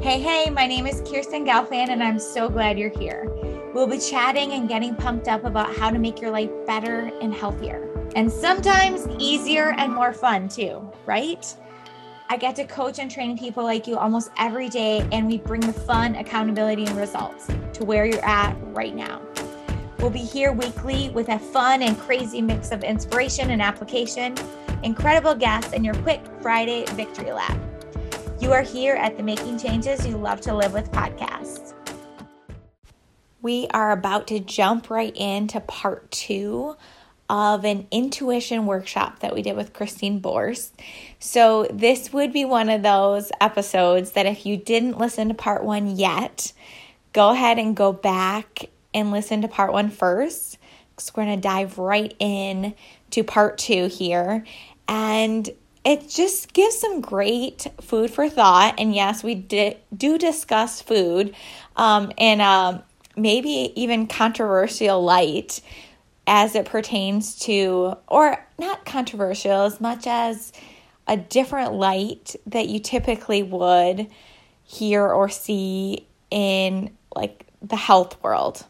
Hey, hey, my name is Kirsten Gelfand, and I'm so glad you're here. We'll be chatting and getting pumped up about how to make your life better and healthier, and sometimes easier and more fun too, right? I get to coach and train people like you almost every day, and we bring the fun, accountability, and results to where you're at right now. We'll be here weekly with a fun and crazy mix of inspiration and application, incredible guests, and your quick Friday victory lap. You are here at the Making Changes You Love to Live with podcast. We are about to jump right into part two of an intuition workshop that we did with Christine Bors. So, this would be one of those episodes that if you didn't listen to part one yet, go ahead and go back and listen to part one first because we're going to dive right in to part two here. And it just gives some great food for thought. And yes, we did, do discuss food um, in a maybe even controversial light as it pertains to, or not controversial as much as a different light that you typically would hear or see in like the health world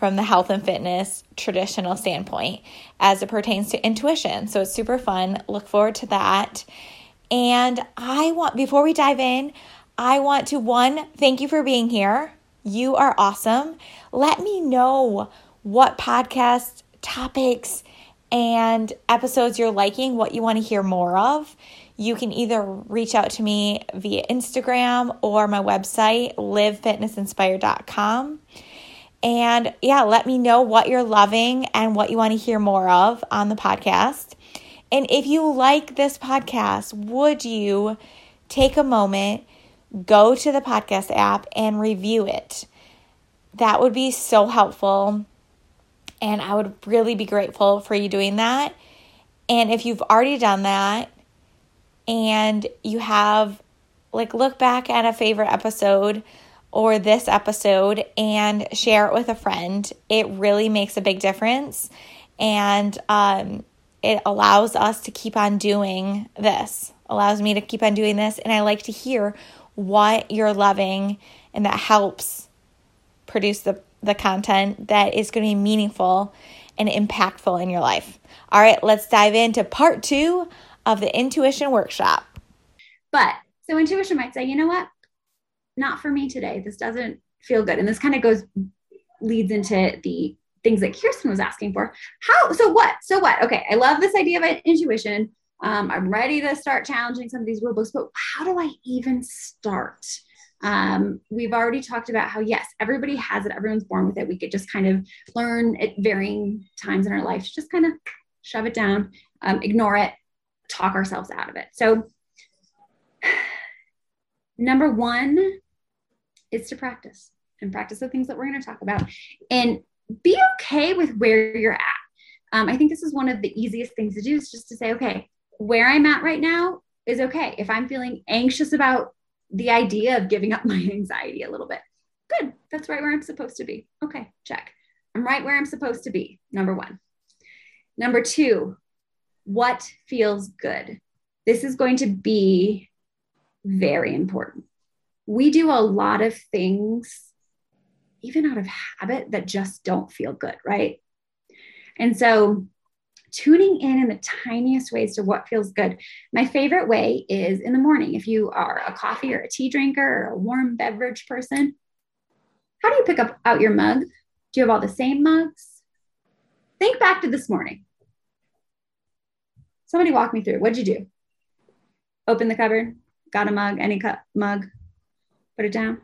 from the health and fitness traditional standpoint as it pertains to intuition. So it's super fun. Look forward to that. And I want, before we dive in, I want to one, thank you for being here. You are awesome. Let me know what podcast topics and episodes you're liking, what you want to hear more of. You can either reach out to me via Instagram or my website, livefitnessinspired.com. And yeah, let me know what you're loving and what you want to hear more of on the podcast. And if you like this podcast, would you take a moment, go to the podcast app, and review it? That would be so helpful. And I would really be grateful for you doing that. And if you've already done that and you have, like, look back at a favorite episode or this episode and share it with a friend. It really makes a big difference. And um, it allows us to keep on doing this, allows me to keep on doing this. And I like to hear what you're loving, and that helps produce the, the content that is going to be meaningful and impactful in your life. All right, let's dive into part two of the intuition workshop. But so intuition might say, you know what? Not for me today. This doesn't feel good. And this kind of goes, leads into the things that Kirsten was asking for. How, so what? So what? Okay. I love this idea of intuition. Um, I'm ready to start challenging some of these rule books, but how do I even start? Um, we've already talked about how, yes, everybody has it, everyone's born with it. We could just kind of learn at varying times in our life to just kind of shove it down, um, ignore it, talk ourselves out of it. So, number one is to practice and practice the things that we're going to talk about and be okay with where you're at. Um, I think this is one of the easiest things to do is just to say, okay, where I'm at right now is okay. If I'm feeling anxious about the idea of giving up my anxiety a little bit, good. That's right where I'm supposed to be. Okay, check. I'm right where I'm supposed to be. Number one. Number two, what feels good? This is going to be very important we do a lot of things, even out of habit, that just don't feel good, right? And so, tuning in in the tiniest ways to what feels good. My favorite way is in the morning. If you are a coffee or a tea drinker or a warm beverage person, how do you pick up out your mug? Do you have all the same mugs? Think back to this morning. Somebody walk me through. What'd you do? Open the cupboard, got a mug, any cup mug, Put it down.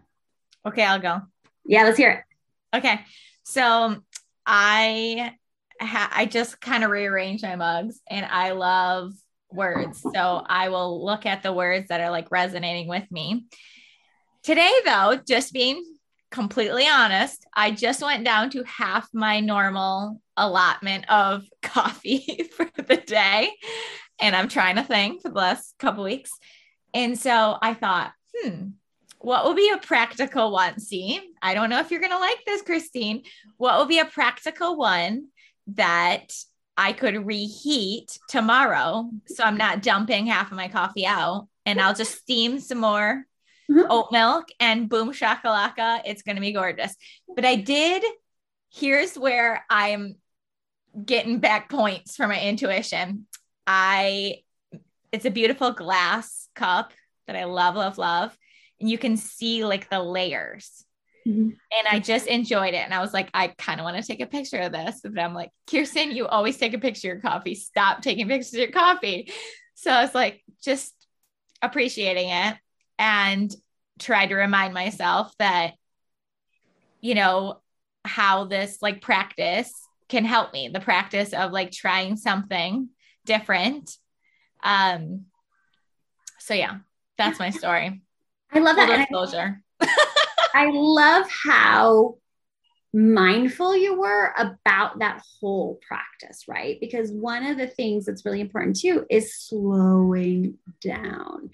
Okay, I'll go. Yeah, let's hear it. Okay. So I ha- I just kind of rearrange my mugs and I love words. So I will look at the words that are like resonating with me. Today though, just being completely honest, I just went down to half my normal allotment of coffee for the day. And I'm trying to think for the last couple weeks. And so I thought, hmm, what will be a practical one? See, I don't know if you're going to like this, Christine. What will be a practical one that I could reheat tomorrow? So I'm not dumping half of my coffee out and I'll just steam some more mm-hmm. oat milk and boom shakalaka. It's going to be gorgeous. But I did, here's where I'm getting back points for my intuition. I, it's a beautiful glass cup that I love, love, love. And you can see like the layers. Mm-hmm. And I just enjoyed it. And I was like, I kind of want to take a picture of this. But I'm like, Kirsten, you always take a picture of your coffee. Stop taking pictures of your coffee. So I was like, just appreciating it and tried to remind myself that, you know, how this like practice can help me the practice of like trying something different. Um, so yeah, that's my story. I love that. Disclosure. I love how mindful you were about that whole practice, right? Because one of the things that's really important too is slowing down.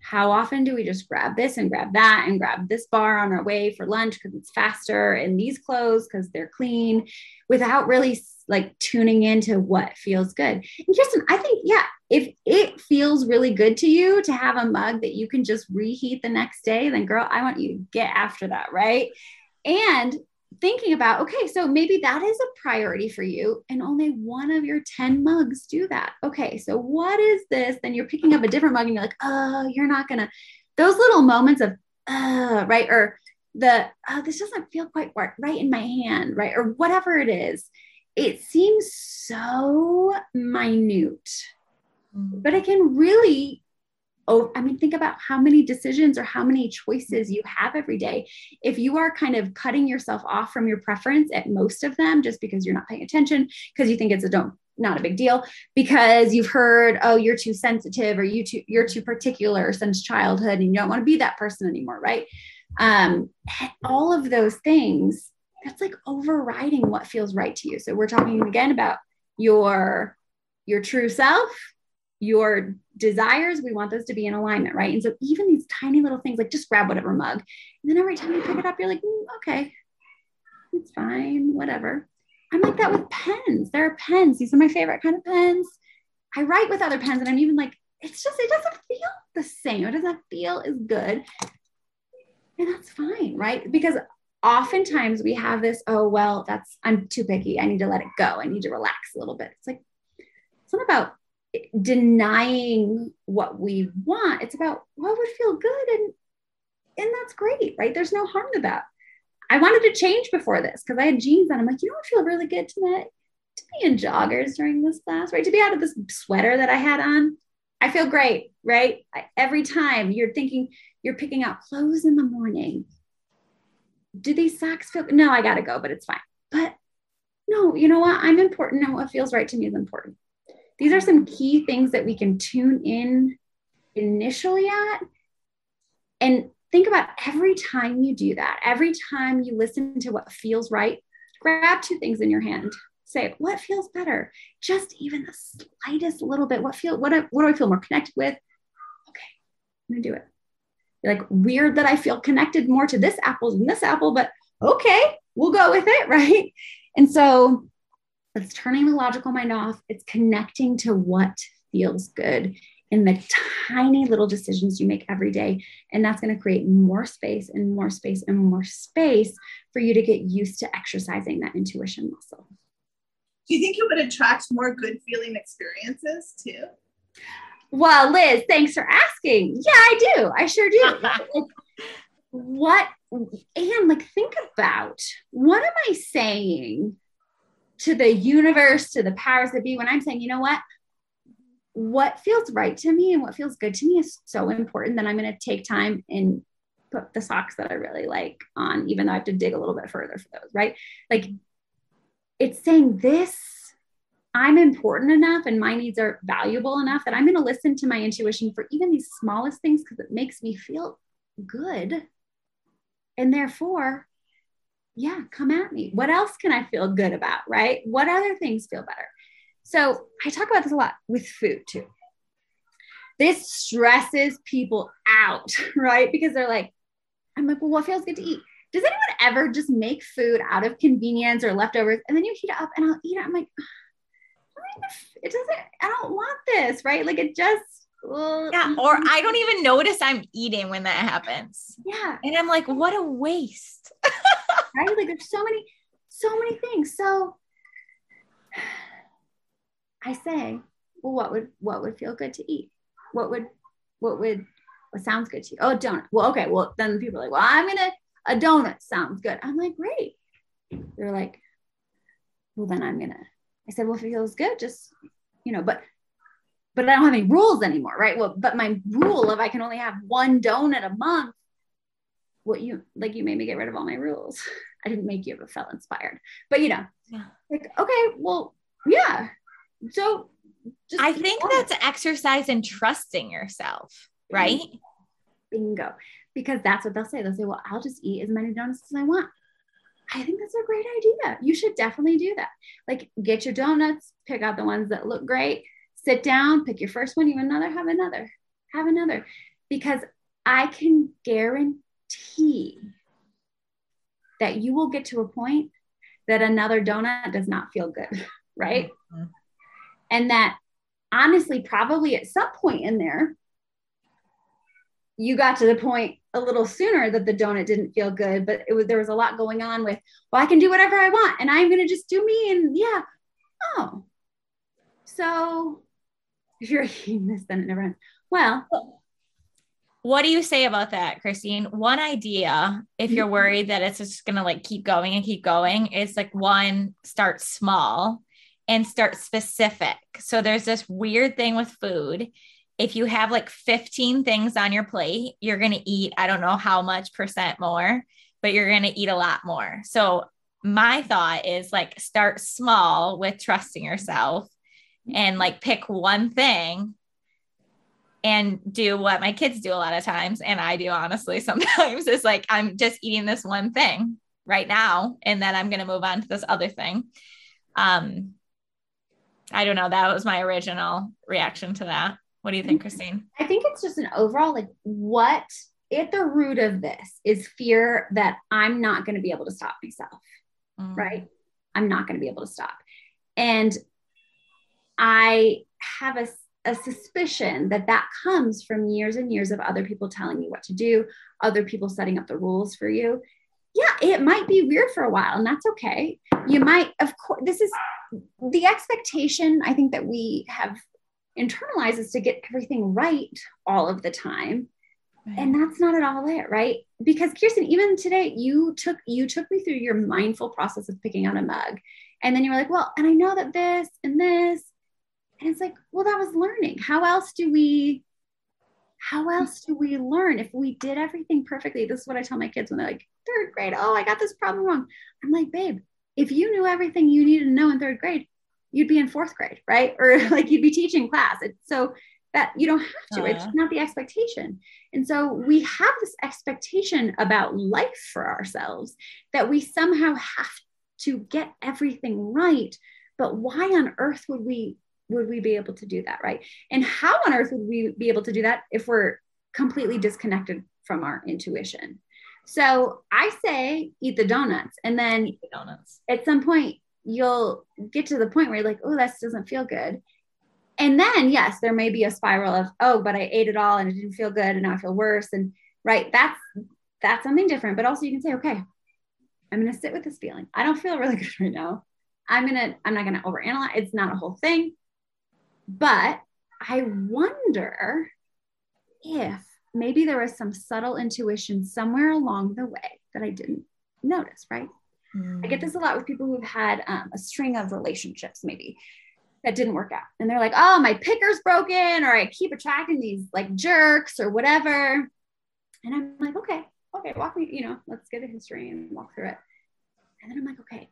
How often do we just grab this and grab that and grab this bar on our way for lunch because it's faster and these clothes because they're clean without really like tuning into what feels good? And Kirsten, I think, yeah, if it feels really good to you to have a mug that you can just reheat the next day, then girl, I want you to get after that, right? And thinking about, okay, so maybe that is a priority for you, and only one of your 10 mugs do that. Okay, so what is this? Then you're picking up a different mug and you're like, oh, you're not gonna, those little moments of, uh, right? Or the, oh, this doesn't feel quite right in my hand, right? Or whatever it is. It seems so minute. Mm-hmm. But it can really oh i mean think about how many decisions or how many choices you have every day. If you are kind of cutting yourself off from your preference at most of them just because you're not paying attention because you think it's a don't not a big deal because you've heard oh you're too sensitive or you too you're too particular since childhood and you don't want to be that person anymore right? Um all of those things that's like overriding what feels right to you so we're talking again about your your true self your desires, we want those to be in alignment, right? And so even these tiny little things, like just grab whatever mug. And then every time you pick it up, you're like, mm, okay, it's fine, whatever. I'm like that with pens. There are pens. These are my favorite kind of pens. I write with other pens and I'm even like, it's just, it doesn't feel the same. It doesn't feel as good. And that's fine, right? Because oftentimes we have this, oh, well, that's, I'm too picky. I need to let it go. I need to relax a little bit. It's like, it's not about denying what we want. It's about what would feel good and and that's great, right? There's no harm to that. I wanted to change before this because I had jeans on. I'm like, you know what feel really good tonight? To be in joggers during this class, right? To be out of this sweater that I had on. I feel great, right? I, every time you're thinking you're picking out clothes in the morning. Do these socks feel no, I gotta go, but it's fine. But no, you know what? I'm important. And what feels right to me is important. These are some key things that we can tune in initially at. And think about every time you do that every time you listen to what feels right grab two things in your hand. Say what feels better? Just even the slightest little bit. What feel what, what do i feel more connected with? Okay i'm gonna do it You're like weird that i feel connected more to this apple than this apple but okay we'll go with it right and so it's turning the logical mind off. It's connecting to what feels good in the tiny little decisions you make every day. And that's going to create more space and more space and more space for you to get used to exercising that intuition muscle. Do you think it would attract more good feeling experiences too? Well, Liz, thanks for asking. Yeah, I do. I sure do. what, and like, think about what am I saying to the universe, to the powers that be, when I'm saying, you know what? What feels right to me and what feels good to me is so important that I'm going to take time and put the socks that I really like on, even though I have to dig a little bit further for those, right? Like it's saying this, I'm important enough and my needs are valuable enough that I'm going to listen to my intuition for even these smallest things because it makes me feel good. And therefore, yeah, come at me. What else can I feel good about? Right? What other things feel better? So I talk about this a lot with food too. This stresses people out, right? Because they're like, I'm like, well, what feels good to eat? Does anyone ever just make food out of convenience or leftovers and then you heat it up and I'll eat it? I'm like, it doesn't, I don't want this, right? Like it just, well, Yeah. Mm-hmm. Or I don't even notice I'm eating when that happens. yeah, And I'm like, what a waste. right? Like there's so many, so many things. So I say, well, what would what would feel good to eat? What would what would what sounds good to you? Oh, donut. Well, okay. Well, then people are like, well, I'm gonna a donut sounds good. I'm like, great. They're like, well, then I'm gonna. I said, well, if it feels good, just you know, but but I don't have any rules anymore, right? Well, but my rule of I can only have one donut a month. What you like? You made me get rid of all my rules. I didn't make you, but felt inspired. But you know, Yeah. like okay, well, yeah. So just I think that's exercise in trusting yourself, right? bingo because that's what they'll say. They'll say, "Well, I'll just eat as many donuts as I want." I think that's a great idea. You should definitely do that. Like, get your donuts, pick out the ones that look great, sit down, pick your first one, you another, have another, have another, because I can guarantee that you will get to a point that another donut does not feel good, right? Mhm. And that honestly, probably at some point in there, you got to the point a little sooner that the donut didn't feel good, but it was there was a lot going on with, well, I can do whatever I want and I'm gonna just do me and yeah. Oh. So if you're eating this, then it never ends. Well, What do you say about that, Christine? One idea, if you're mm-hmm. worried that it's just gonna like keep going and keep going, is like one, start small and start specific. So there's this weird thing with food. If you have like 15 things on your plate, you're gonna eat, I don't know how much percent more, but you're gonna eat a lot more. So my thought is like start small with trusting yourself and like pick one thing and do what my kids do a lot of times and I do honestly sometimes is like I'm just eating this one thing right now and then I'm going to move on to this other thing. Um I don't know, that was my original reaction to that. What do you think, Christine? I think it's just an overall like what at the root of this is fear that I'm not going to be able to stop myself. Mm. right? I'm not going to be able to stop. And I have a, a suspicion that that comes from years and years of other people telling you what to do, other people setting up the rules for you. Yeah, it might be weird for a while, and that's okay. You might, of course, this is the expectation I think that we have internalized is to get everything right all of the time. And that's not at all it right? Because kirsten even today you took you took me through your mindful process of picking out a mug. And then you were like well and i know that this and this. And it's like well that was learning. How else do we how else do we learn? If we did everything perfectly this is what i tell my kids when they're like third grade. Oh i got this problem wrong. I'm like babe if you knew everything you needed to know in third grade you'd be in fourth grade right or like you'd be teaching class it's so that you don't have to it's Uh. not the expectation and so we have this expectation about life for ourselves that we somehow have to get everything right. But why on earth would we would we be able to do that, right? And how on earth would we be able to do that if we're completely disconnected from our intuition? So I say eat the donuts and then donuts. at some point you'll get to the point where you're like, oh, this doesn't feel good. And then, yes, there may be a spiral of, oh, but I ate it all and it didn't feel good and now I feel worse. And right, that's that's something different. But also you can say, okay, I'm gonna sit with this feeling. I don't feel really good right now. I'm gonna, I'm not gonna overanalyze. It's not a whole thing. But I wonder if maybe there was some subtle intuition somewhere along the way that I didn't notice, right? I get this a lot with people who've had um, a string of relationships, maybe that didn't work out. And they're like, oh, my picker's broken, or I keep attracting these like jerks or whatever. And I'm like, okay, okay, walk me, you know, let's get a history and walk through it. And then I'm like, okay,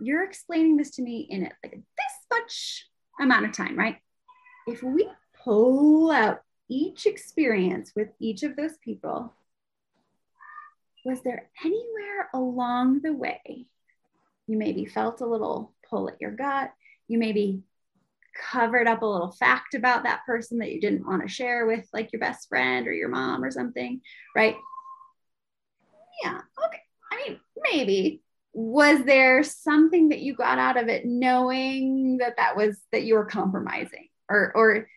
you're explaining this to me in it like this much amount of time, right? If we pull out each experience with each of those people, was there anywhere along the way you maybe felt a little pull at your gut? You maybe covered up a little fact about that person that you didn't want to share with like your best friend or your mom or something, right? Yeah, okay. I mean, maybe. Was there something that you got out of it knowing that that was that you were compromising or or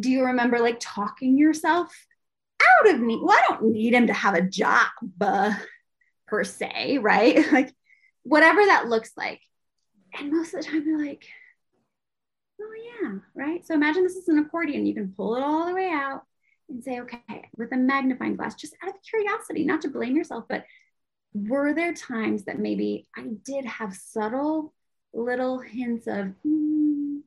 do you remember like talking yourself out of me. Well, I don't need him to have a job uh, per se, right? like whatever that looks like. And most of the time you're like, oh yeah, right. So imagine this is an accordion. You can pull it all the way out and say, okay, with a magnifying glass, just out of curiosity, not to blame yourself, but were there times that maybe I did have subtle little hints of, hmm,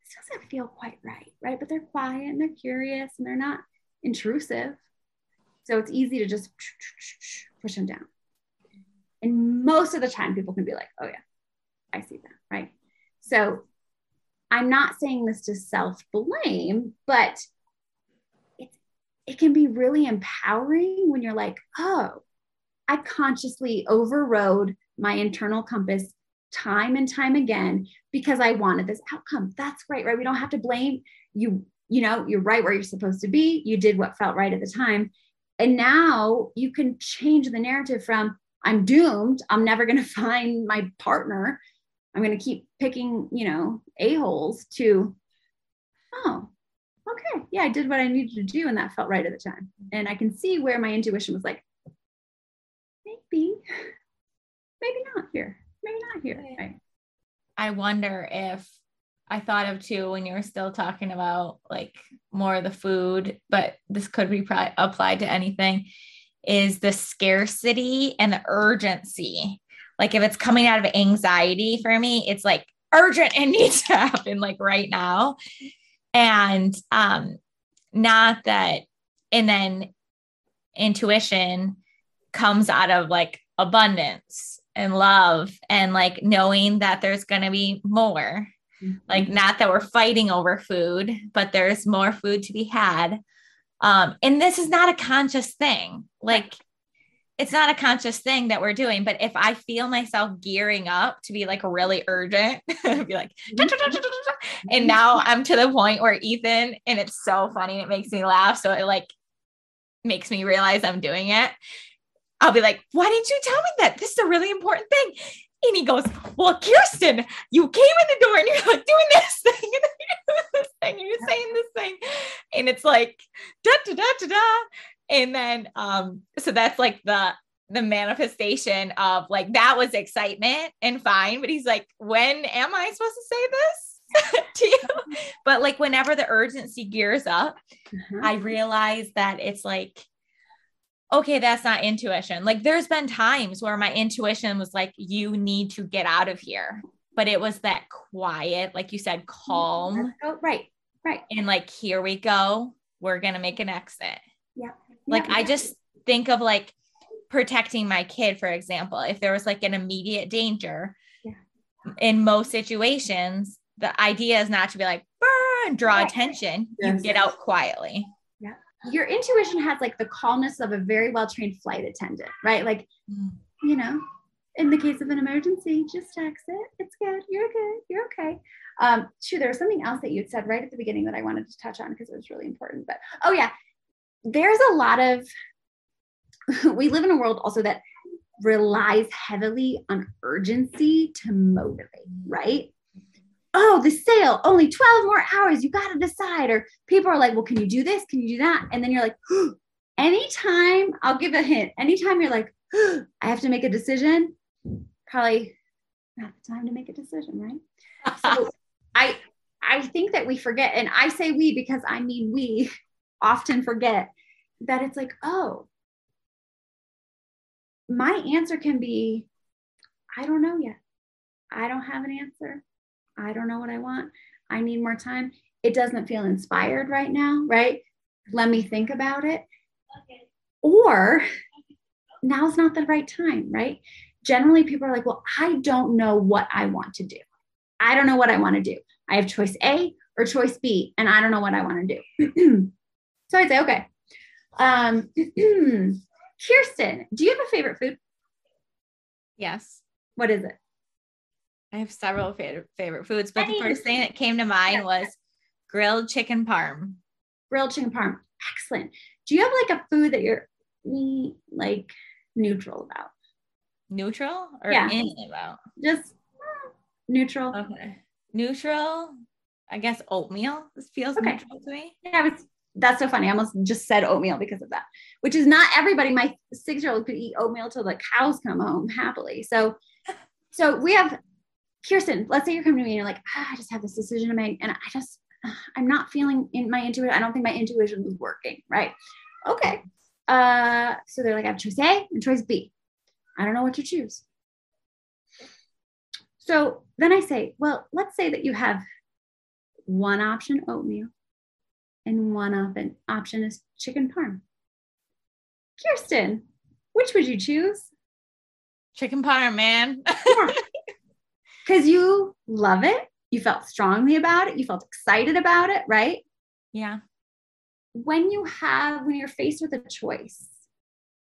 this doesn't feel quite right, right? But they're quiet and they're curious and they're not intrusive. So it's easy to just push them down. And most of the time, people can be like, oh, yeah, I see that, right? So I'm not saying this to self blame, but it's, it can be really empowering when you're like, oh, I consciously overrode my internal compass time and time again because I wanted this outcome. That's great, right? We don't have to blame you. You know, you're right where you're supposed to be. You did what felt right at the time. And now you can change the narrative from I'm doomed. I'm never going to find my partner. I'm going to keep picking, you know, a-holes to, oh, okay. Yeah, I did what I needed to do. And that felt right at the time. And I can see where my intuition was like, maybe, maybe not here maybe not here. Right. I wonder if I thought of too when you were still talking about like more of the food, but this could be pri- applied to anything is the scarcity and the urgency. Like if it's coming out of anxiety for me, it's like urgent and needs to happen like right now. And um not that and then intuition comes out of like abundance and love and like knowing that there's going to be more. Mm-hmm. Like, not that we're fighting over food, but there's more food to be had. Um, and this is not a conscious thing. Like, it's not a conscious thing that we're doing. But if I feel myself gearing up to be like really urgent, be like, mm-hmm. and now I'm to the point where Ethan, and it's so funny, it makes me laugh. So it like makes me realize I'm doing it. I'll be like, why didn't you tell me that? This is a really important thing. And he goes, Well, Kirsten, you came in the door and you're like doing this thing, and you're this thing, and you're saying this thing. And it's like da da da da da. And then um, so that's like the the manifestation of like that was excitement and fine. But he's like, When am I supposed to say this? to you. But like whenever the urgency gears up, uh-huh. I realize that it's like okay, that's not intuition. Like there's been times where my intuition was like, you need to get out of here. But it was that quiet, like you said, calm. Oh, right, right. And like, here we go. We're going to make an exit. Yeah. Like yeah. I just think of like protecting my kid, for example, if there was like an immediate danger yeah. in most situations, the idea is not to be like, burn, draw right. attention. Yes. You get out quietly your intuition has like the calmness of a very well trained flight attendant, right? Like, mm. you know, in the case of an emergency, just exit. It's good. You're good. You're okay. Um, true. There was something else that you'd said right at the beginning that I wanted to touch on because it was really important. But oh yeah, there's a lot of. we live in a world also that relies heavily on urgency to motivate, right? Oh, the sale, only 12 more hours, you got to decide. Or people are like, well, can you do this? Can you do that? And then you're like, oh, anytime, I'll give a hint, anytime you're like, oh, I have to make a decision, probably not the time to make a decision, right? So I, I think that we forget, and I say we because I mean we often forget that it's like, oh, my answer can be, I don't know yet. I don't have an answer. I don't know what I want. I need more time. It doesn't feel inspired right now, right? Let me think about it. Okay. Or now's not the right time, right? Generally, people are like, well, I don't know what I want to do. I don't know what I want to do. I have choice A or choice B, and I don't know what I want to do. so I'd say, okay. Um, Kirsten, do you have a favorite food? Yes. What is it? I have several favorite favorite foods, but the first thing that came to mind was grilled chicken parm. Grilled chicken parm, excellent. Do you have like a food that you're like neutral about? Neutral or yeah. in about? Just uh, neutral. Okay. Neutral. I guess oatmeal. This feels Okay. neutral to me. Yeah, it's, that's so funny. I almost just said oatmeal because of that, which is not everybody. My six year old could eat oatmeal till the cows come home happily. So, so we have Kirsten. Let's say you're coming to me and you're like, ah, I just have this decision to make, and I just, I'm not feeling in my intuition. I don't think my intuition is working. Right. Okay. Uh, so they're like, I have choice A and choice B. I don't know what to choose. So then I say, well, let's say that you have one option oatmeal and one option option is chicken parm. Kirsten, which would you choose? Chicken parm, man. Because you love it, you felt strongly about it, you felt excited about it, right? yeah. When you have, when you're faced with a choice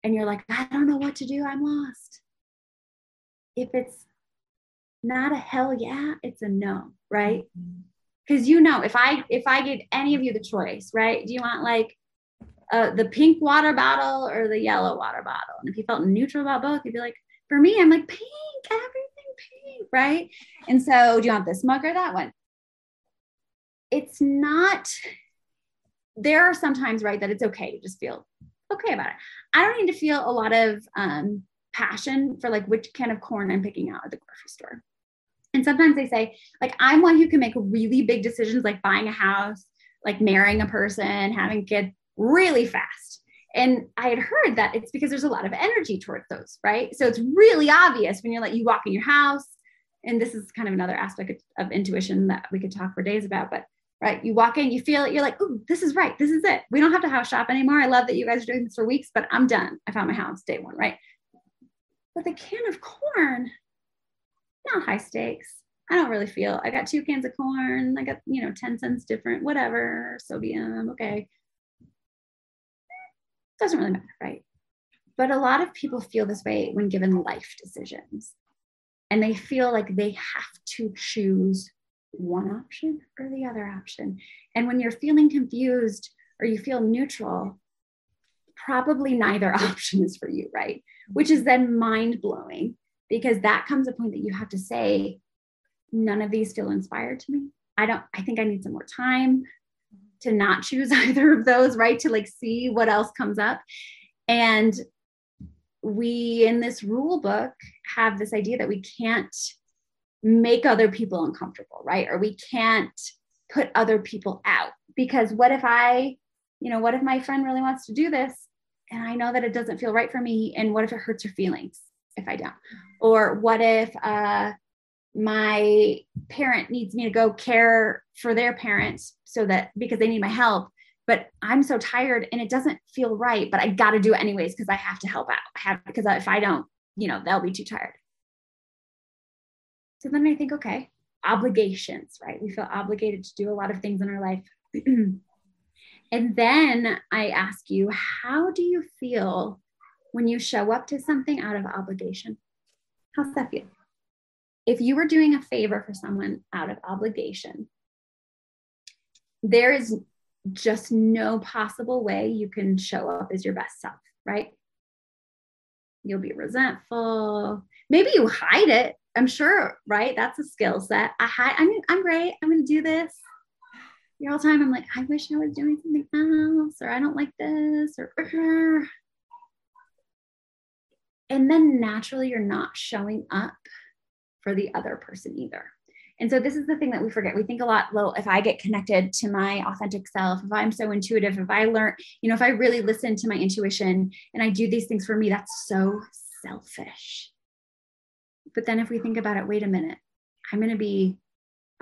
and you're like, I don't know what to do, I'm lost. If it's not a hell yeah, it's a no, right? because you know if i if i give any of you the choice right do you want like uh, the pink water bottle or the yellow water bottle and if you felt neutral about both you'd be like for me i'm like pink everything right? And so do you want this mug or that one? It's not there are sometimes right that it's okay to just feel okay about it. I don't need to feel a lot of um, passion for like which can of corn i'm picking out at the grocery store. And sometimes they say, like, I'm one who can make really big decisions, like buying a house, like marrying a person, having kids really fast. And I had heard that it's because there's a lot of energy towards those, right? So it's really obvious when you're like, you walk in your house, and this is kind of another aspect of, of intuition that we could talk for days about, but right, you walk in, you feel it, you're like, oh, this is right, this is it. We don't have to house shop anymore. I love that you guys are doing this for weeks, but I'm done. I found my house day one, right? But the can of corn, not high stakes. I don't really feel. I got two cans of corn. I got, you know, 10 cents different, whatever, sodium. Okay. Doesn't really matter, right? But a lot of people feel this way when given life decisions. And they feel like they have to choose one option or the other option. And when you're feeling confused or you feel neutral, probably neither option is for you, right? Which is then mind blowing because that comes a point that you have to say, none of these feel inspired to me. I don't, I think I need some more time to not choose either of those, right? To like see what else comes up. And we in this rule book have this idea that we can't make other people uncomfortable, right? Or we can't put other people out because what if I, you know, what if my friend really wants to do this and I know that it doesn't feel right for me? And what if it hurts her feelings if I don't? Or what if, uh, my parent needs me to go care for their parents so that because they need my help but i'm so tired and it doesn't feel right but i got to do it anyways because i have to help out. I have because if i don't you know they'll be too tired. So then i think okay obligations right? We feel obligated to do a lot of things in our life. And then i ask you how do you feel when you show up to something out of obligation? How's that feel if you were doing a favor for someone out of obligation, there is just no possible way you can show up as your best self, right? You'll be resentful. Maybe you hide it. I'm sure, right? That's a skill set. I hide, I'm, I'm great. I'm going to do this. The whole time I'm like, I wish I was doing something else, or I don't like this, or, and then naturally you're not showing up for the other person either. And so this is the thing that we forget. We think a lot, well, if I get connected to my authentic self, if I'm so intuitive, if I learn, you know, if I really listen to my intuition and I do these things for me, that's so selfish. But then if we think about it, wait a minute, I'm going to be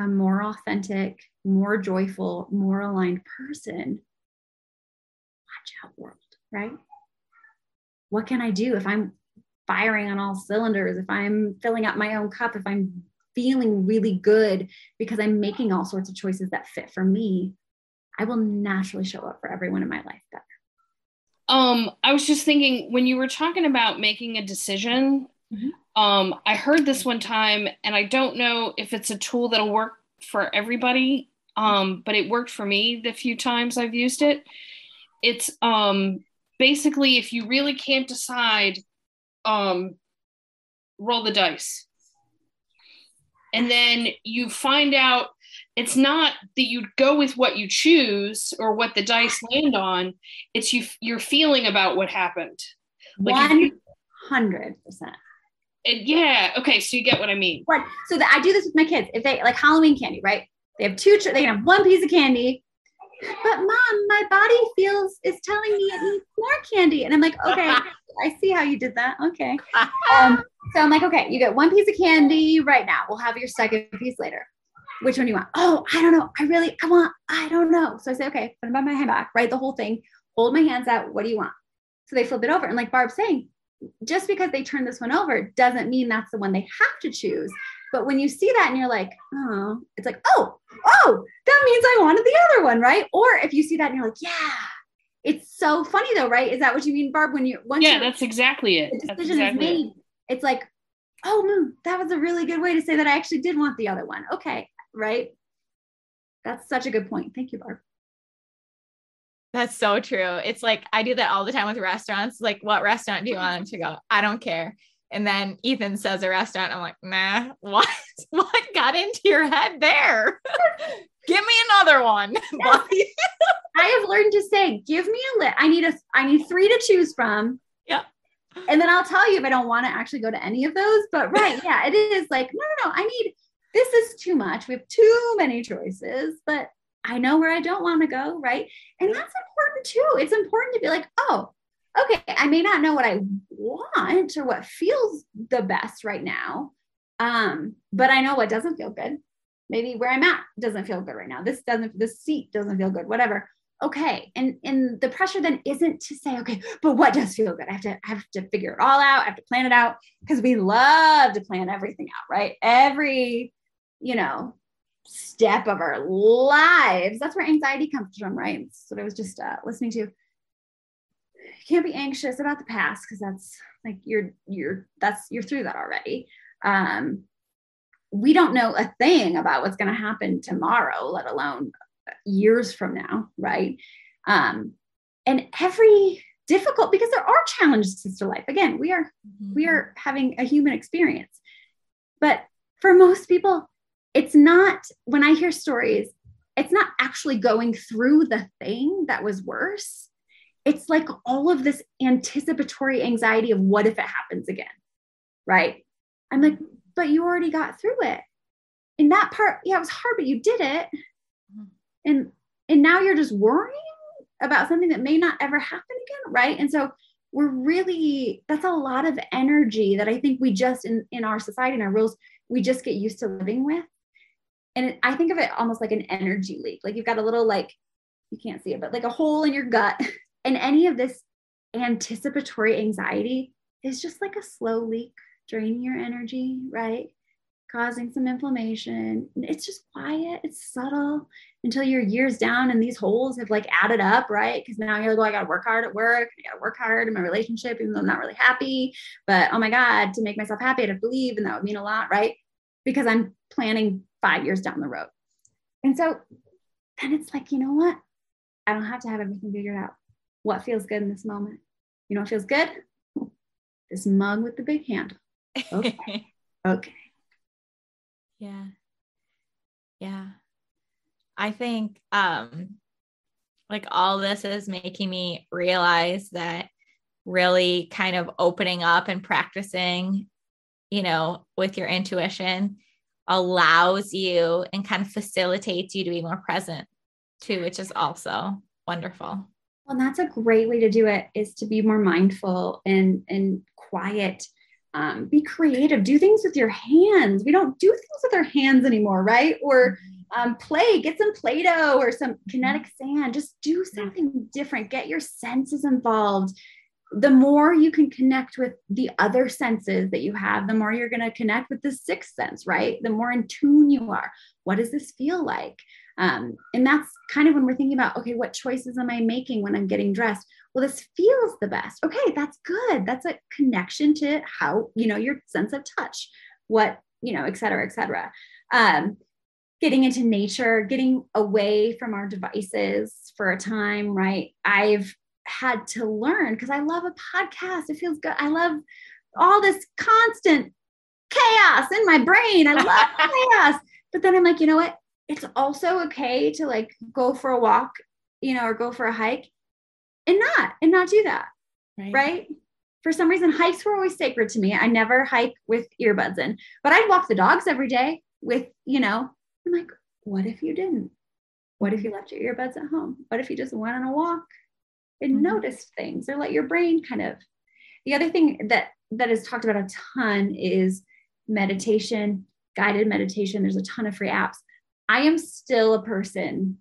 a more authentic, more joyful, more aligned person. Watch out, world, right? What can I do if I'm firing on all cylinders, if I'm filling up my own cup, if I'm feeling really good because I'm making all sorts of choices that fit for me, I will naturally show up for everyone in my life better. Um, I was just thinking when you were talking about making a decision, Mhm. um, I heard this one time, and I don't know if it's a tool that'll work for everybody, um, but it worked for me the few times I've used it. It's um, basically if you really can't decide, um, roll the dice. And then you find out it's not that you go with what you choose or what the dice land on. It's you your feeling about what happened. Like 100%. and yeah, okay, so you get what I mean. What? So that I do this with my kids. If they like Halloween candy, right? They have two. They can have one piece of candy. But mom, my body feels is telling me it needs more candy, and I'm like, okay, I see how you did that. Okay. Um, so I'm like, okay, you get one piece of candy right now. We'll have your second piece later. Which one do you want? Oh, I don't know. I really, I want, I don't know. So I say, okay, put them on my hand back, write the whole thing, hold my hands out. What do you want? So they flip it over. And like Barb's saying, just because they turn this one over doesn't mean that's the one they have to choose. But when you see that and you're like, oh, it's like, oh, oh, that means I wanted the other one, right? Or if you see that and you're like, yeah, it's so funny though, right? Is that what you mean, Barb? When you once Yeah, you're- that's exactly it. the That's decision exactly is it. made, it's like, oh, no, that was a really good way to say that I actually did want the other one. Okay, right? That's such a good point. Thank you, Barb. That's so true. It's like I do that all the time with restaurants. Like, what restaurant do you want to go? I don't care. And then Ethan says a restaurant. I'm like, nah, what? What got into your head there? Give me another one. buddy. I have learned to say, give me a list. I need a I need three to choose from. Yeah. And then I'll tell you if I don't want to actually go to any of those. But right, yeah, it is like, no, no, no. I need this is too much. We have too many choices, but I know where I don't want to go, right? And that's important too. It's important to be like, oh, okay, I may not know what I want or what feels the best right now. Um, but I know what doesn't feel good. Maybe where I'm at doesn't feel good right now. This doesn't, this seat doesn't feel good, whatever. Okay. And and the pressure then isn't to say, okay, but what does feel good? I have to I have to figure it all out. I have to plan it out because we love to plan everything out, right? Every, you know, step of our lives. That's where anxiety comes from, right? That's what I was just uh, listening to. You can't be anxious about the past because that's like you're you're that's you're through that already. Um, we don't know a thing about what's going to happen tomorrow, let alone years from now, right? Um, and every difficult because there are challenges to life. Again, we are we are having a human experience. But for most people, it's not when I hear stories, it's not actually going through the thing that was worse. It's like all of this anticipatory anxiety of what if it happens again, right? I'm like, but you already got through it. In that part, yeah, it was hard, but you did it. And and now you're just worrying about something that may not ever happen again, right? And so we're really that's a lot of energy that I think we just in in our society and our rules we just get used to living with. And it, I think of it almost like an energy leak. Like you've got a little like you can't see it, but like a hole in your gut. And any of this anticipatory anxiety is just like a slow leak draining your energy, right? Causing some inflammation. It's just quiet, it's subtle until you're years down and these holes have like added up, right? Because now you're like, oh, I gotta work hard at work, I gotta work hard in my relationship, even though I'm not really happy. But oh my God, to make myself happy, I'd have to leave, and that would mean a lot, right? Because I'm planning five years down the road. And so then it's like, you know what? I don't have to have everything figured out. What feels good in this moment? You know what feels good? This mug with the big handle. Okay. Okay. Yeah. Yeah. I think um like all this is making me realize that really kind of opening up and practicing, you know, with your intuition allows you and kind of facilitates you to be more present too, which is also wonderful. Well, that's a great way to do it is to be more mindful and and quiet. Um, be creative. Do things with your hands. We don't do things with our hands anymore, right? Or um, play. Get some Play-Doh or some kinetic sand. Just do something different. Get your senses involved. The more you can connect with the other senses that you have, the more you're going to connect with the sixth sense, right? The more in tune you are. What does this feel like? Um, and that's kind of when we're thinking about, okay, what choices am I making when I'm getting dressed? Well, this feels the best. Okay, that's good. That's a connection to how, you know, your sense of touch, what, you know, et cetera, et cetera. Um, getting into nature, getting away from our devices for a time, right? I've had to learn because I love a podcast. It feels good. I love all this constant chaos in my brain. I love chaos. But then I'm like, you know what? It's also okay to like go for a walk, you know, or go for a hike and not and not do that. Right. Right. For some reason, hikes were always sacred to me. I never hike with earbuds in, but I'd walk the dogs every day with, you know, I'm like, what if you didn't? What if you left your earbuds at home? What if you just went on a walk and Mhm. noticed things or let your brain kind of the other thing that that is talked about a ton is meditation, guided meditation. There's a ton of free apps. I am still a person.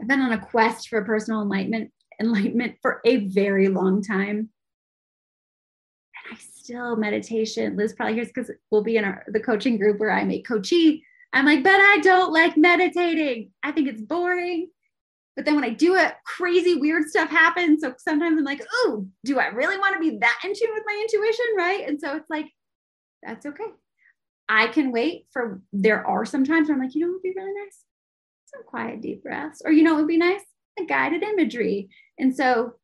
I've been on a quest for personal enlightenment enlightenment for a very long time. And I still meditation. Liz probably hears because we'll be in our the coaching group where I'm a coachee. I'm like, but I don't like meditating. I think it's boring. But then when I do it, crazy weird stuff happens. So sometimes I'm like, oh, do I really want to be that in tune with my intuition? Right. And so it's like, that's okay. I can wait for there are some times where I'm like, you know, it would be really nice. Some quiet, deep breaths. Or you know, it would be nice, a guided imagery. And so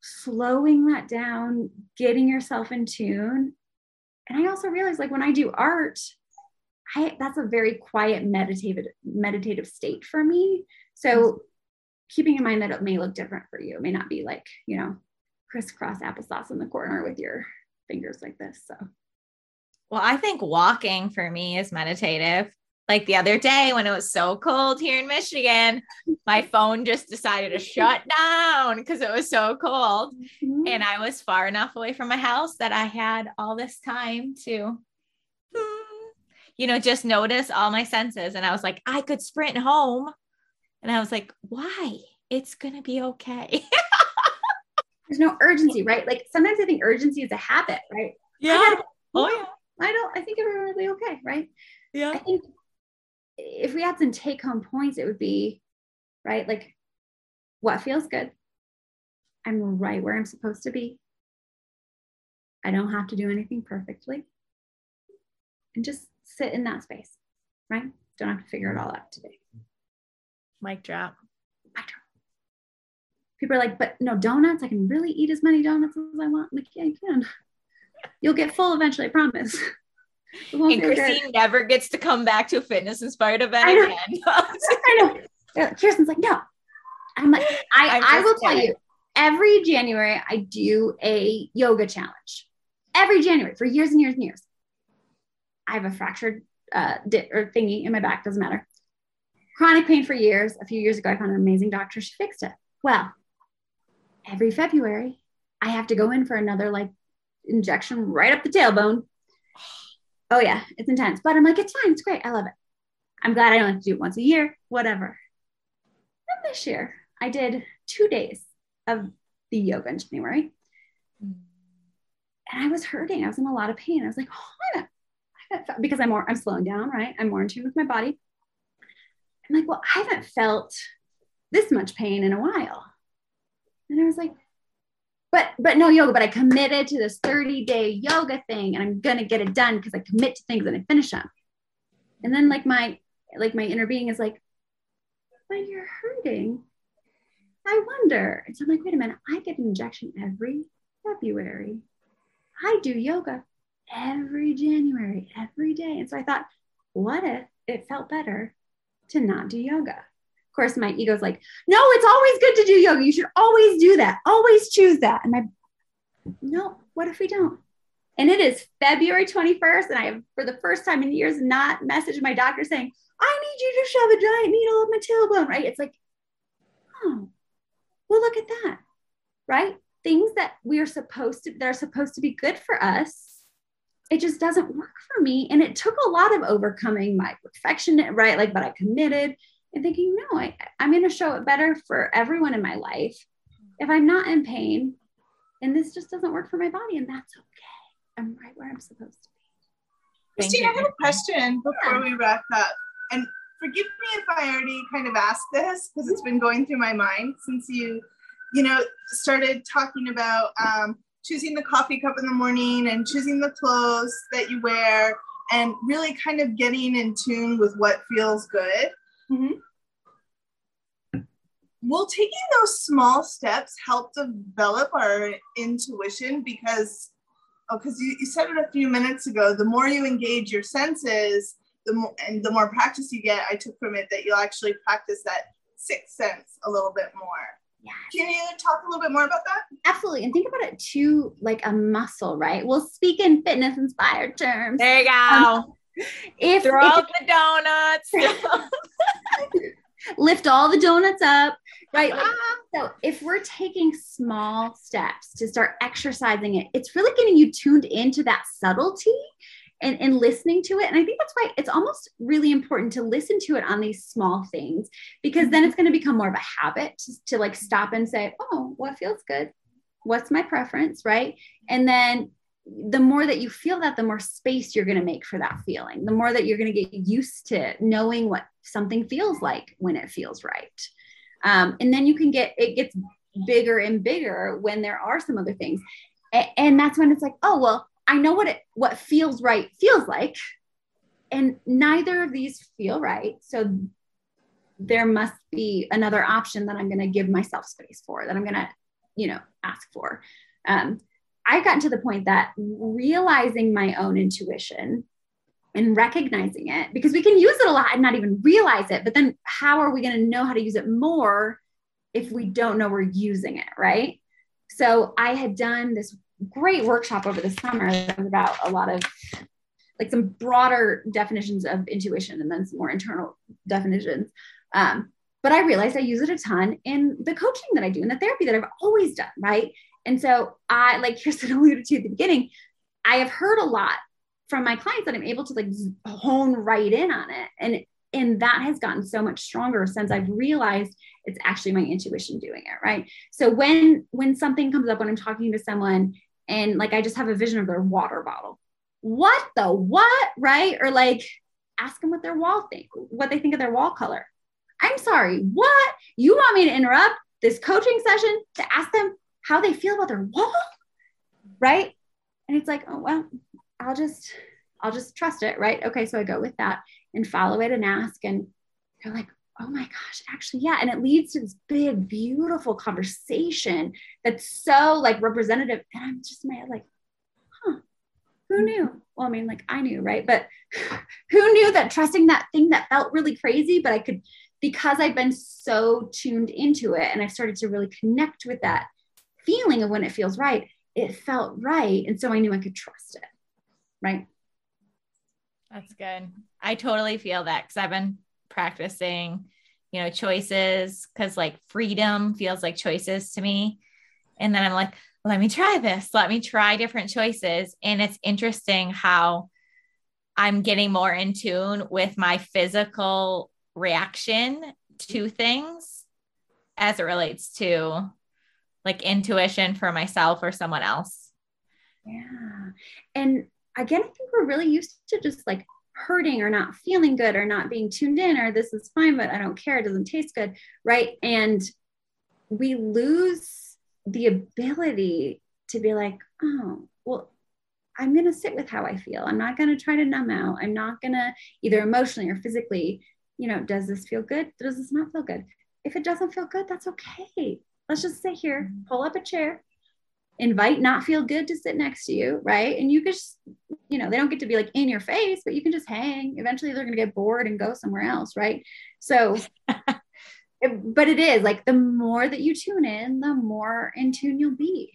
slowing that down, getting yourself in tune. And I also realize like when I do art, I that's a very quiet meditative meditative state for me. So keeping in mind that it may look different for you. It may not be like, you know, crisscross applesauce in the corner with your fingers like this. So Well, I think walking for me is meditative. Like the other day when it was so cold here in Michigan, my phone just decided to shut down because it was so cold. Mm-hmm. And I was far enough away from my house that I had all this time to, you know, just notice all my senses. And I was like, I could sprint home. And I was like, why? It's going to be okay. there's no urgency, right? Like sometimes I think urgency is a habit, right? Yeah. Oh, yeah. I don't, I think everyone will be okay, right? Yeah. I think if we had some take home points, it would be right, like what feels good. I'm right where I'm supposed to be. I don't have to do anything perfectly. And just sit in that space, right? Don't have to figure it all out today. Mic drop. Mic drop. People are like, but no donuts. I can really eat as many donuts as I want. I'm like, yeah, you can. You'll get full eventually, I promise. And. Christine never gets to come back to a fitness inspired event I know. again. I know. Yeah, Kirsten's like, no. I'm like, I, I will tell you, every January I do a yoga challenge. Every January for years and years and years. I have a fractured uh, di- or thingy in my back, doesn't matter. Chronic pain for years. A few years ago, I found an amazing doctor. She fixed it. Well, every February, I have to go in for another like injection right up the tailbone. Oh, yeah, it's intense. But I'm like, it's fine. It's great. I love it. I'm glad I don't have to do it once a year, whatever. Then this year, I did two days of the yoga in January. Hmm. And I was hurting. I was in a lot of pain. I was like, oh, I haven't, I haven't because I'm more, I'm slowing down, right? I'm more in tune with my body. I'm like, well, I haven't felt this much pain in a while. And I was like, but but no yoga, but I committed to this 30 day yoga thing and I'm gonna get it done because I commit to things and I finish them. And then like my like my inner being is like, but you're hurting. I wonder. And so I'm like, wait a minute, I get an injection every February. I do yoga every January, every day. And so I thought, what if it felt better to not do yoga? Course, my ego's like, no, it's always good to do yoga. You should always do that. Always choose that. And my, no, what if we don't? And it is February 21st. And I have, for the first time in years, not messaged my doctor saying, I need you to shove a giant needle up my tailbone, right? It's like, oh, well, look at that, right? Things that we are supposed to, that are supposed to be good for us, it just doesn't work for me. And it took a lot of overcoming my perfection, right? Like, but I committed and thinking, no, I, I'm going to show it better for everyone in my life. If I'm not in pain and this just doesn't work for my body, and that's okay. I'm right where I'm supposed to be. Thank Christine. I have a question before Yeah. we wrap up. And forgive me if I already kind of asked this because it's been going through my mind since you, you know, started talking about um, choosing the coffee cup in the morning and choosing the clothes that you wear and really kind of getting in tune with what feels good. Mhm. Will taking those small steps help develop our intuition? Because, oh, because you, you said it a few minutes ago, the more you engage your senses, the the more and the more practice you get, I took from it that you'll actually practice that sixth sense a little bit more. Yeah. Can you talk a little bit more about that? Absolutely. And think about it too like a muscle, right? We'll speak in fitness inspired terms. There you go. Um, if, Throw if out the donuts. lift all the donuts up, right? Like, uh-huh. so if we're taking small steps to start exercising it, it's really getting you tuned into that subtlety and, and listening to it. And I think that's why it's almost really important to listen to it on these small things because then it's going to become more of a habit to, to like stop and say, oh, what feels good? What's my preference? Right. And then the more that you feel that, the more space you're going to make for that feeling, the more that you're going to get used to knowing what something feels like when it feels right. Um, and then you can get, it gets bigger and bigger when there are some other things. A- and that's when it's like, oh, well, I know what it, what feels right feels like. And neither of these feel right. So there must be another option that I'm going to give myself space for, that I'm going to, you know, ask for. Um, I've gotten to the point that realizing my own intuition and recognizing it, because we can use it a lot and not even realize it, but then how are we going to know how to use it more if we don't know we're using it, right? So I had done this great workshop over the summer about a lot of like some broader definitions of intuition and then some more internal definitions. Um, but I realized I use it a ton in the coaching that I do and the therapy that I've always done, right? And so I, like Kirsten alluded to at the beginning, I have heard a lot from my clients that I'm able to like hone right in on it. And and that has gotten so much stronger since I've realized it's actually my intuition doing it, right? So when when something comes up when I'm talking to someone and like I just have a vision of their water bottle. What the what, right? Or like ask them what their wall think, what they think of their wall color. I'm sorry, what? You want me to interrupt this coaching session to ask them how they feel about their wall? Right? And it's like, oh well, I'll just I'll just trust it, right? Okay, so I go with that and follow it and ask and they're like, oh my gosh, actually, yeah. And it leads to this big, beautiful conversation that's so like representative. And I'm just my like, huh, who mm-hmm. knew? Well, I mean, like I knew, right? But who knew that trusting that thing that felt really crazy, but I could, because I've been so tuned into it and I started to really connect with that feeling of when it feels right, it felt right. And so I knew I could trust it. Right. That's good. I totally feel that because I've been practicing, you know, choices because like freedom feels like choices to me. And then I'm like, let me try this. Let me try different choices. And it's interesting how I'm getting more in tune with my physical reaction to things as it relates to like intuition for myself or someone else. Yeah. And again, I think we're really used to just like hurting or not feeling good or not being tuned in or this is fine, but I don't care. It doesn't taste good. Right. And we lose the ability to be like, oh, well, I'm going to sit with how I feel. I'm not going to try to numb out. I'm not going to either emotionally or physically, you know, does this feel good? Does this not feel good? If it doesn't feel good, that's okay. Let's just sit here, pull up a chair, invite not feel good to sit next to you, right? And you just, you know, they don't get to be like in your face, but you can just hang. Eventually they're going to get bored and go somewhere else, right? So, it, but it is like the more that you tune in, the more in tune you'll be.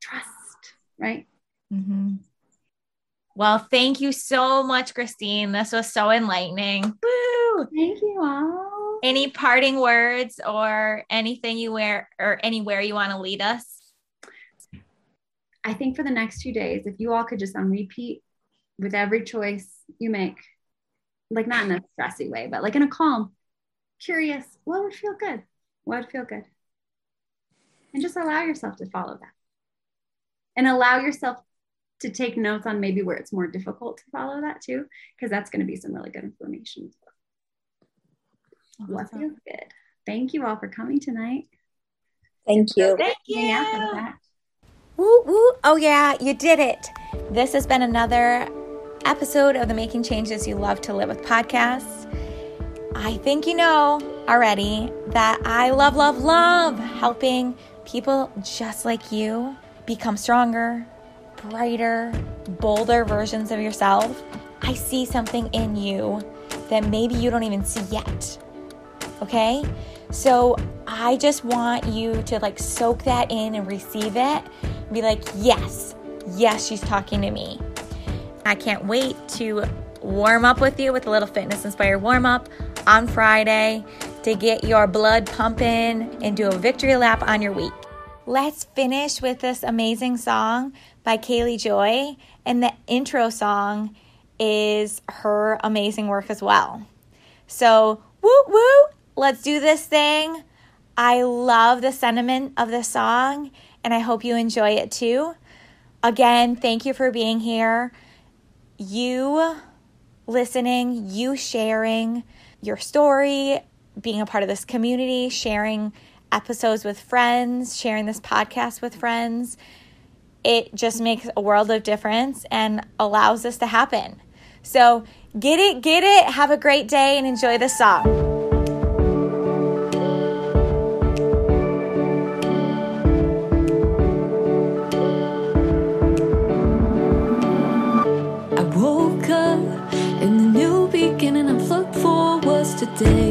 Trust, right? Mm-hmm. Well, thank you so much, Christine. This was so enlightening. Woo! Thank you all. Any parting words or anything you wear or anywhere you want to lead us? I think for the next two days, if you all could just on repeat with every choice you make, like not in a stressy way, but like in a calm, curious, what would feel good? What would feel good? And just allow yourself to follow that. And allow yourself to take notes on maybe where it's more difficult to follow that too, because that's going to be some really good information. Awesome. What feels good? Thank you all for coming tonight. Thank you. Thank you. Woo, woo. Oh, yeah, you did it. This has been another episode of the Making Changes You Love to Live with podcast. I think you know already that I love, love, love helping people just like you become stronger, brighter, bolder versions of yourself. I I see something in you that maybe you don't even see yet. Okay? So I just want you to like soak that in and receive it. Be like, yes, yes, she's talking to me. I can't wait to warm up with you with a little fitness inspired warm up on Friday to get your blood pumping and do a victory lap on your week. Let's finish with this amazing song by Kaylee Joy. And the intro song is her amazing work as well. So, woo woo, let's do this thing. I love the sentiment of the song, and I hope you enjoy it too. Again, thank you for being here. You listening, you sharing your story, being a part of this community, sharing episodes with friends, sharing this podcast with friends. It just makes a world of difference and allows this to happen. So get it, get it, have a great day, and enjoy the song. Today.